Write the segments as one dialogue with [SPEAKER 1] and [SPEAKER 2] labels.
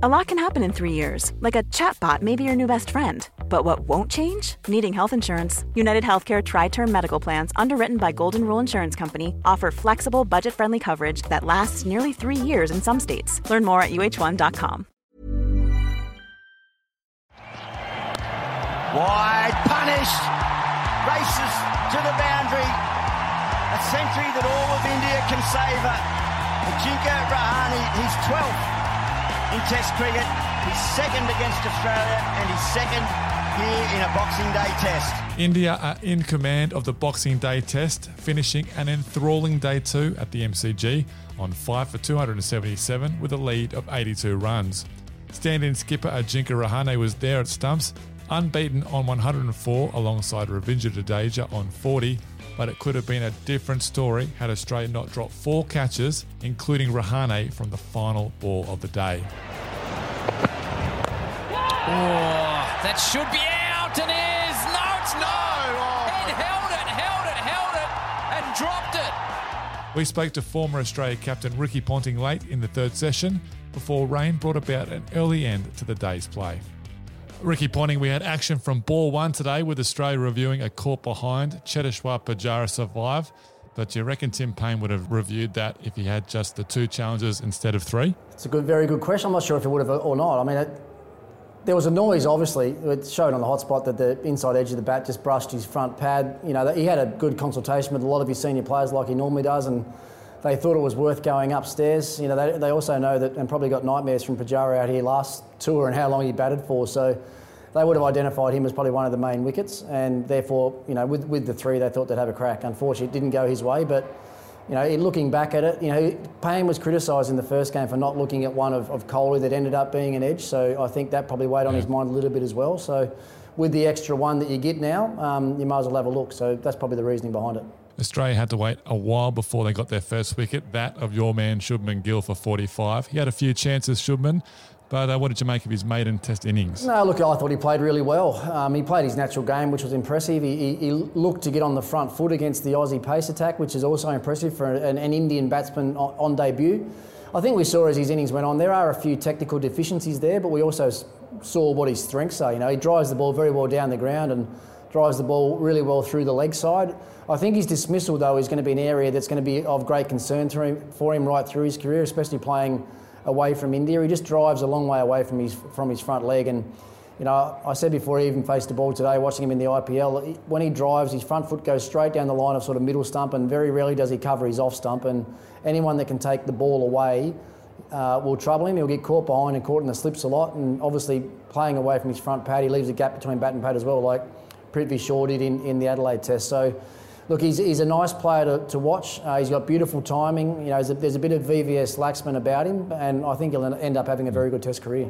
[SPEAKER 1] A lot can happen in three years, like a chatbot may be your new best friend. But what won't change? Needing health insurance. United Healthcare Tri Term Medical Plans, underwritten by Golden Rule Insurance Company, offer flexible, budget friendly coverage that lasts nearly three years in some states. Learn more at uh1.com.
[SPEAKER 2] Wide, punished, races to the boundary. A century that all of India can savour. Ajinkya Rahane, his 12th in Test cricket, his second against Australia, and his second here in a Boxing Day Test.
[SPEAKER 3] India are in command of the Boxing Day Test, finishing an enthralling day two at the MCG on 5 for 277 with a lead of 82 runs. Stand-in skipper Ajinkya Rahane was there at stumps, unbeaten on 104 alongside Ravindra Jadeja on 40, but it could have been a different story had Australia not dropped four catches, including Rahane from the final ball of the day.
[SPEAKER 4] Oh, that should be out and is. No, it's no. Oh. It held it, held it, held it, and dropped it.
[SPEAKER 3] We spoke to former Australia captain Ricky Ponting late in the third session before rain brought about an early end to the day's play. Ricky Ponting, we had action from ball one today with Australia reviewing a caught behind. Cheteshwar Pujara survive, but do you reckon Tim Paine would have reviewed that if he had just the two challenges instead of three?
[SPEAKER 5] It's a good, very good question. I'm not sure if he would have or not. I mean, it, there was a noise, obviously. It showed on the hotspot that the inside edge of the bat just brushed his front pad. You know, he had a good consultation with a lot of his senior players, like he normally does, and they thought it was worth going upstairs. You know, they, they also know that, and probably got nightmares from Pujara out here last tour and how long he batted for. So they would have identified him as probably one of the main wickets, and therefore, you know, with, with the three, they thought they'd have a crack. Unfortunately, it didn't go his way, but you know, looking back at it, you know, Paine was criticised in the first game for not looking at one of, of Kohli that ended up being an edge. So I think that probably weighed on his mind a little bit as well. So with the extra one that you get now, um, you might as well have a look. So that's probably the reasoning behind it.
[SPEAKER 3] Australia had to wait a while before they got their first wicket, that of your man Shubman Gill for 45. He had a few chances, Shubman, but uh, what did you make of his maiden test innings?
[SPEAKER 5] No, look, I thought he played really well. Um, he played his natural game, which was impressive. He, he, he, looked to get on the front foot against the Aussie pace attack, which is also impressive for an, an Indian batsman on, on, debut. I think we saw as his innings went on, there are a few technical deficiencies there, but we also saw what his strengths are. You know, he drives the ball very well down the ground and drives the ball really well through the leg side. I think his dismissal, though, is going to be an area that's going to be of great concern him, for him right through his career, especially playing away from India. He just drives a long way away from his from his front leg. And you know, I said before he even faced the ball today, watching him in the IPL, when he drives, his front foot goes straight down the line of sort of middle stump, and very rarely does he cover his off stump. And anyone that can take the ball away uh, will trouble him. He'll get caught behind and caught in the slips a lot. And obviously, playing away from his front pad, he leaves a gap between bat and pad as well, like Prithvi Shaw did in, in the Adelaide Test. So look, he's, he's a nice player to, to watch. Uh, he's got beautiful timing. You know, there's a, there's a bit of VVS Laxman about him, and I think he'll end up having a very good Test career.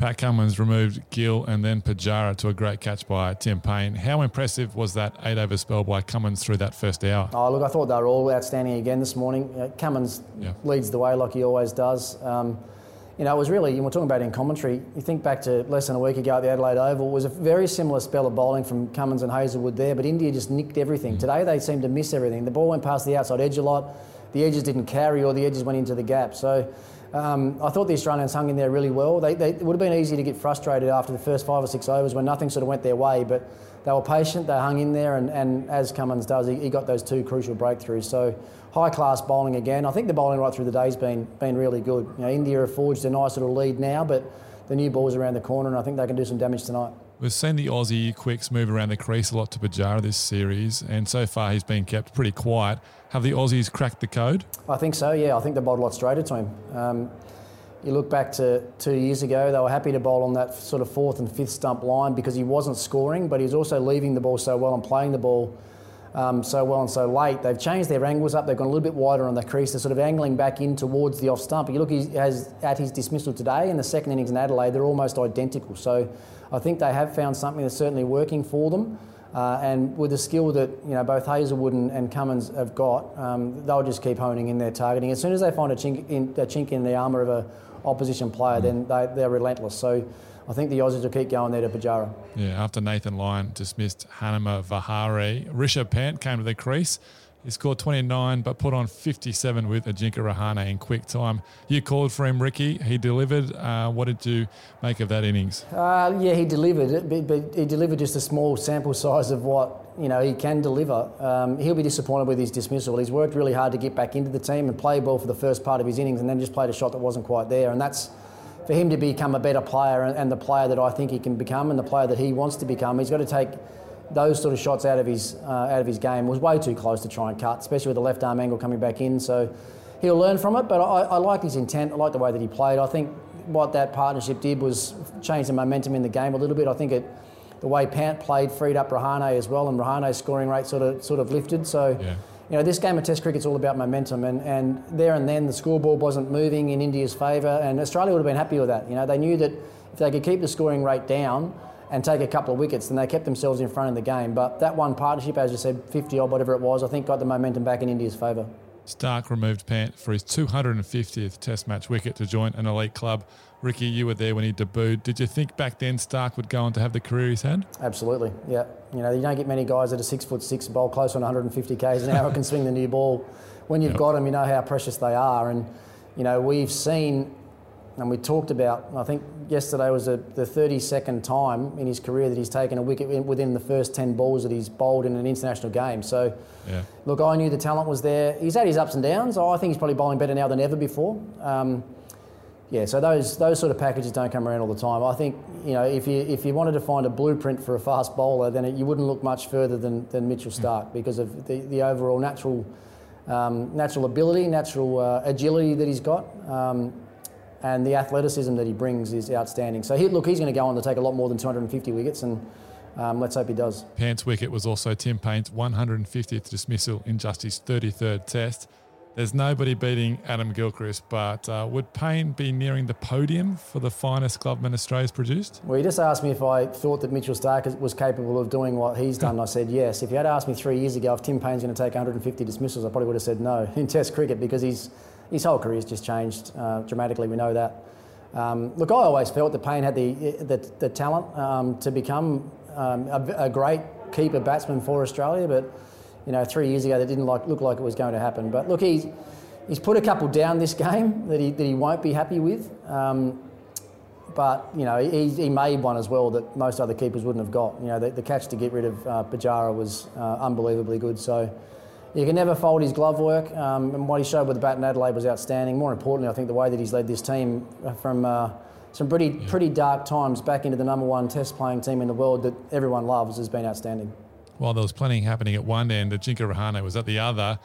[SPEAKER 3] Pat Cummins removed Gill and then Pujara to a great catch by Tim Paine. How impressive was that eight over spell by Cummins through that first hour?
[SPEAKER 5] Oh, look, I thought they were all outstanding again this morning. Uh, Cummins yeah. leads the way like he always does. Um, you know, it was really, and we're talking about in commentary, you think back to less than a week ago at the Adelaide Oval, it was a very similar spell of bowling from Cummins and Hazlewood there, but India just nicked everything. Mm. Today they seemed to miss everything. The ball went past the outside edge a lot, the edges didn't carry or the edges went into the gap. So um, I thought the Australians hung in there really well. They, they, it would have been easy to get frustrated after the first five or six overs when nothing sort of went their way, but they were patient, they hung in there, and, and as Cummins does, he, he got those two crucial breakthroughs. So high class bowling again. I think the bowling right through the day's been been really good. You know, India have forged a nice little lead now, but the new ball's around the corner, and I think they can do some damage tonight.
[SPEAKER 3] We've seen the Aussie quicks move around the crease a lot to Pujara this series, and so far he's been kept pretty quiet. Have the Aussies cracked the code?
[SPEAKER 5] I think so. Yeah, I think they bowled a lot straighter to him. Um, you look back to two years ago, they were happy to bowl on that sort of fourth and fifth stump line because he wasn't scoring, but he was also leaving the ball so well and playing the ball um, so well and so late. They've changed their angles up. They've gone a little bit wider on the crease. They're sort of angling back in towards the off stump. You look at his dismissal today in the second innings in Adelaide, they're almost identical. So I think they have found something that's certainly working for them. Uh, and with the skill that you know both Hazlewood and, and Cummins have got, um, they'll just keep honing in their targeting. As soon as they find a chink in, a chink in the armour of a opposition player, then they, they're relentless. So I think the Aussies will keep going there to Pujara.
[SPEAKER 3] Yeah, after Nathan Lyon dismissed Hanuma Vihari, Rishabh Pant came to the crease. He scored 29 but put on 57 with Ajinkya Rahane in quick time. You called for him, Ricky. He delivered. Uh, what did you make of that innings?
[SPEAKER 5] Uh, yeah, he delivered, but, but he delivered just a small sample size of what you know he can deliver. Um, he'll be disappointed with his dismissal. He's worked really hard to get back into the team and play ball for the first part of his innings, and then just played a shot that wasn't quite there. And that's for him to become a better player and, and the player that I think he can become and the player that he wants to become. He's got to take those sort of shots out of his uh, out of his game was way too close to try and cut, especially with the left arm angle coming back in. So he'll learn from it. But I, I like his intent. I like the way that he played. I think what that partnership did was change the momentum in the game a little bit. I think it the way Pant played freed up Rahane as well, and Rahane's scoring rate sort of sort of lifted. So.
[SPEAKER 3] Yeah.
[SPEAKER 5] You know, this game of Test cricket's all about momentum, and, and there and then the scoreboard wasn't moving in India's favour, and Australia would have been happy with that. You know, they knew that if they could keep the scoring rate down, and take a couple of wickets, then they kept themselves in front of the game. But that one partnership, as you said, 50 odd, whatever it was, I think got the momentum back in India's favour.
[SPEAKER 3] Stark removed Pant for his 250th Test match wicket to join an elite club. Ricky, you were there when he debuted. Did you think back then Stark would go on to have the career he's had?
[SPEAKER 5] Absolutely, yeah. You know, you don't get many guys that are six foot six, bowl close on 150 k's an hour, can swing the new ball. When you've yep. got them, you know how precious they are. And, you know, we've seen and we talked about, I think yesterday was a, the 32nd time in his career that he's taken a wicket within the first 10 balls that he's bowled in an international game. So, yeah. look, I knew the talent was there. He's had his ups and downs. I think he's probably bowling better now than ever before. Um, yeah, so those those sort of packages don't come around all the time. I think you know if you if you wanted to find a blueprint for a fast bowler, then it, you wouldn't look much further than, than Mitchell Stark mm. because of the, the overall natural um, natural ability, natural uh, agility that he's got. Um, and the athleticism that he brings is outstanding. So he, look, he's going to go on to take a lot more than 250 wickets, and um, let's hope he does.
[SPEAKER 3] Pants wicket was also Tim Paine's 150th dismissal in just his 33rd Test. There's nobody beating Adam Gilchrist, but uh, would Paine be nearing the podium for the finest clubman Australia's produced?
[SPEAKER 5] Well, he just asked me if I thought that Mitchell Stark was capable of doing what he's done. I said yes. If you had asked me three years ago if Tim Paine's going to take 150 dismissals, I probably would have said no in Test cricket because he's his whole career's just changed uh, dramatically. We know that. Um, look, I always felt that Paine had the the, the talent um, to become um, a, a, great keeper batsman for Australia, but you know, three years ago that didn't like, look like it was going to happen. But look, he's he's put a couple down this game that he that he won't be happy with. Um, but you know, he, he made one as well that most other keepers wouldn't have got. You know, the, the catch to get rid of uh, Pujara was uh, unbelievably good. So you can never fold his glove work, um, and what he showed with the bat in Adelaide was outstanding. More importantly, I think the way that he's led this team from uh, some pretty pretty dark times back into the number one Test playing team in the world that everyone loves has been outstanding.
[SPEAKER 3] While there was plenty happening at one end, Ajinkya Rahane was at the other.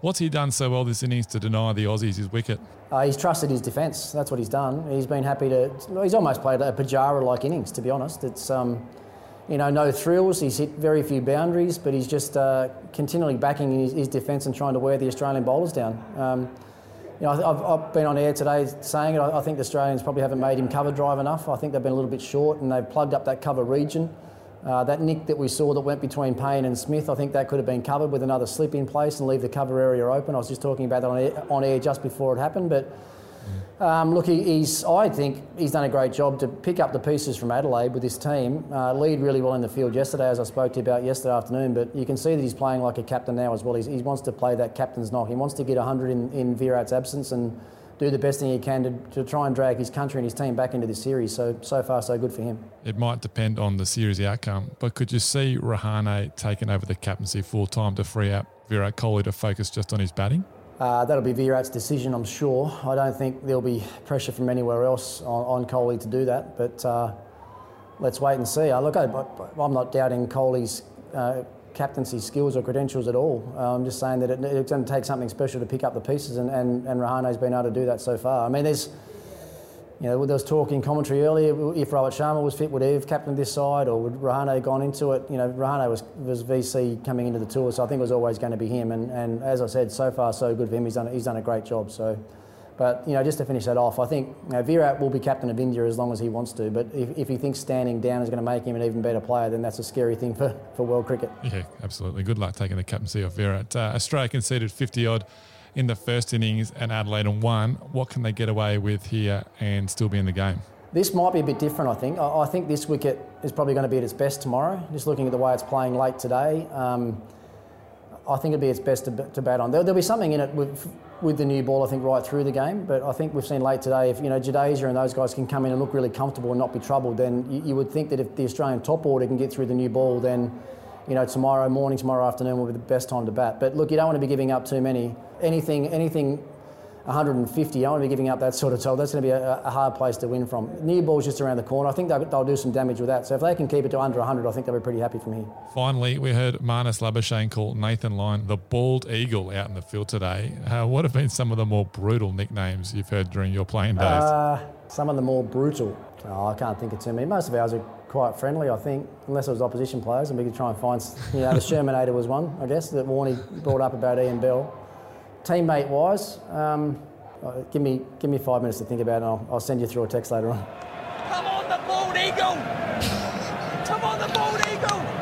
[SPEAKER 3] What's he done so well this innings to deny the Aussies his wicket?
[SPEAKER 5] Uh, he's trusted his defence. That's what he's done. He's been happy to. He's almost played a Pujara like innings, to be honest. It's um, you know, no thrills. He's hit very few boundaries, but he's just uh, continually backing his, his defence and trying to wear the Australian bowlers down. Um, you know, I've, I've, been on air today saying it. I think the Australians probably haven't made him cover drive enough. I think they've been a little bit short and they've plugged up that cover region. Uh, that nick that we saw that went between Paine and Smith, I think that could have been covered with another slip in place and leave the cover area open. I was just talking about that on air, on air just before it happened, but um, look, he, he's. I think he's done a great job to pick up the pieces from Adelaide with this team. Uh, lead really well in the field yesterday, as I spoke to you about yesterday afternoon. But you can see that he's playing like a captain now as well. He's, he wants to play that captain's knock. He wants to get 100 in, in Virat's absence and do the best thing he can to, to try and drag his country and his team back into this series. So so far, so good for him.
[SPEAKER 3] It might depend on the series outcome, but could you see Rahane taking over the captaincy full time to free up Virat Kohli to focus just on his batting?
[SPEAKER 5] Uh, that'll be Virat's decision, I'm sure. I don't think there'll be pressure from anywhere else on, on Kohli to do that, but uh, let's wait and see. Uh, look, I, am not doubting Kohli's uh, captaincy skills or credentials at all. Uh, I'm just saying that it, it's going to take something special to pick up the pieces, and, and, and Rahane's been able to do that so far. I mean, there's you know, there was talk in commentary earlier if Rohit Sharma was fit, would he have captained this side, or would Rahane gone into it? You know, Rahane was, was VC coming into the tour, so I think it was always going to be him. And, and as I said, so far so good for him. He's done he's done a great job. So, but you know, just to finish that off, I think you know, Virat will be captain of India as long as he wants to. But if, if he thinks standing down is going to make him an even better player, then that's a scary thing for, for world cricket.
[SPEAKER 3] Yeah, absolutely. Good luck taking the captaincy off Virat. Uh, Australia conceded 50 odd in the first innings and Adelaide and won. What can they get away with here and still be in the game?
[SPEAKER 5] This might be a bit different, I think. I think this wicket is probably going to be at its best tomorrow. Just looking at the way it's playing late today, um, I think it'd be its best to, to bat on. There'll, there'll, be something in it with with the new ball, I think, right through the game. But I think we've seen late today, if you know Jadeja and those guys can come in and look really comfortable and not be troubled, then you, you would think that if the Australian top order can get through the new ball, then you know tomorrow morning, tomorrow afternoon will be the best time to bat. But look, you don't want to be giving up too many. Anything, anything 150. I want to be giving up that sort of total. That's going to be a, a, hard place to win from. New ball's just around the corner. I think they'll, they'll, do some damage with that. So if they can keep it to under 100, I think they'll be pretty happy from here.
[SPEAKER 3] Finally, we heard Marnus Labuschagne call Nathan Lyon the bald eagle out in the field today. Uh, what have been some of the more brutal nicknames you've heard during your playing days? Uh,
[SPEAKER 5] some of the more brutal. Oh, I can't think of too many. Most of ours are quite friendly, I think, unless it was opposition players, and we could try and find. You know, the Shermanator was one, I guess, that Warney brought up about Ian Bell teammate wise, um, uh, give me give me five minutes to think about it. I'll, I'll send you through a text later on.
[SPEAKER 6] Come on, the bald eagle! Come on, the bald eagle!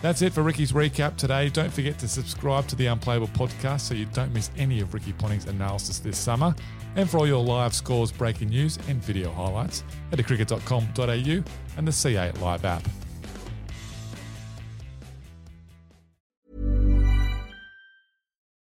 [SPEAKER 3] That's it for Ricky's recap today. Don't forget to subscribe to the Unplayable podcast so you don't miss any of Ricky Ponting's analysis this summer. And for all your live scores, breaking news, and video highlights, head to cricket.com.au and the CA Live app.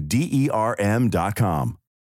[SPEAKER 7] D E R M.com.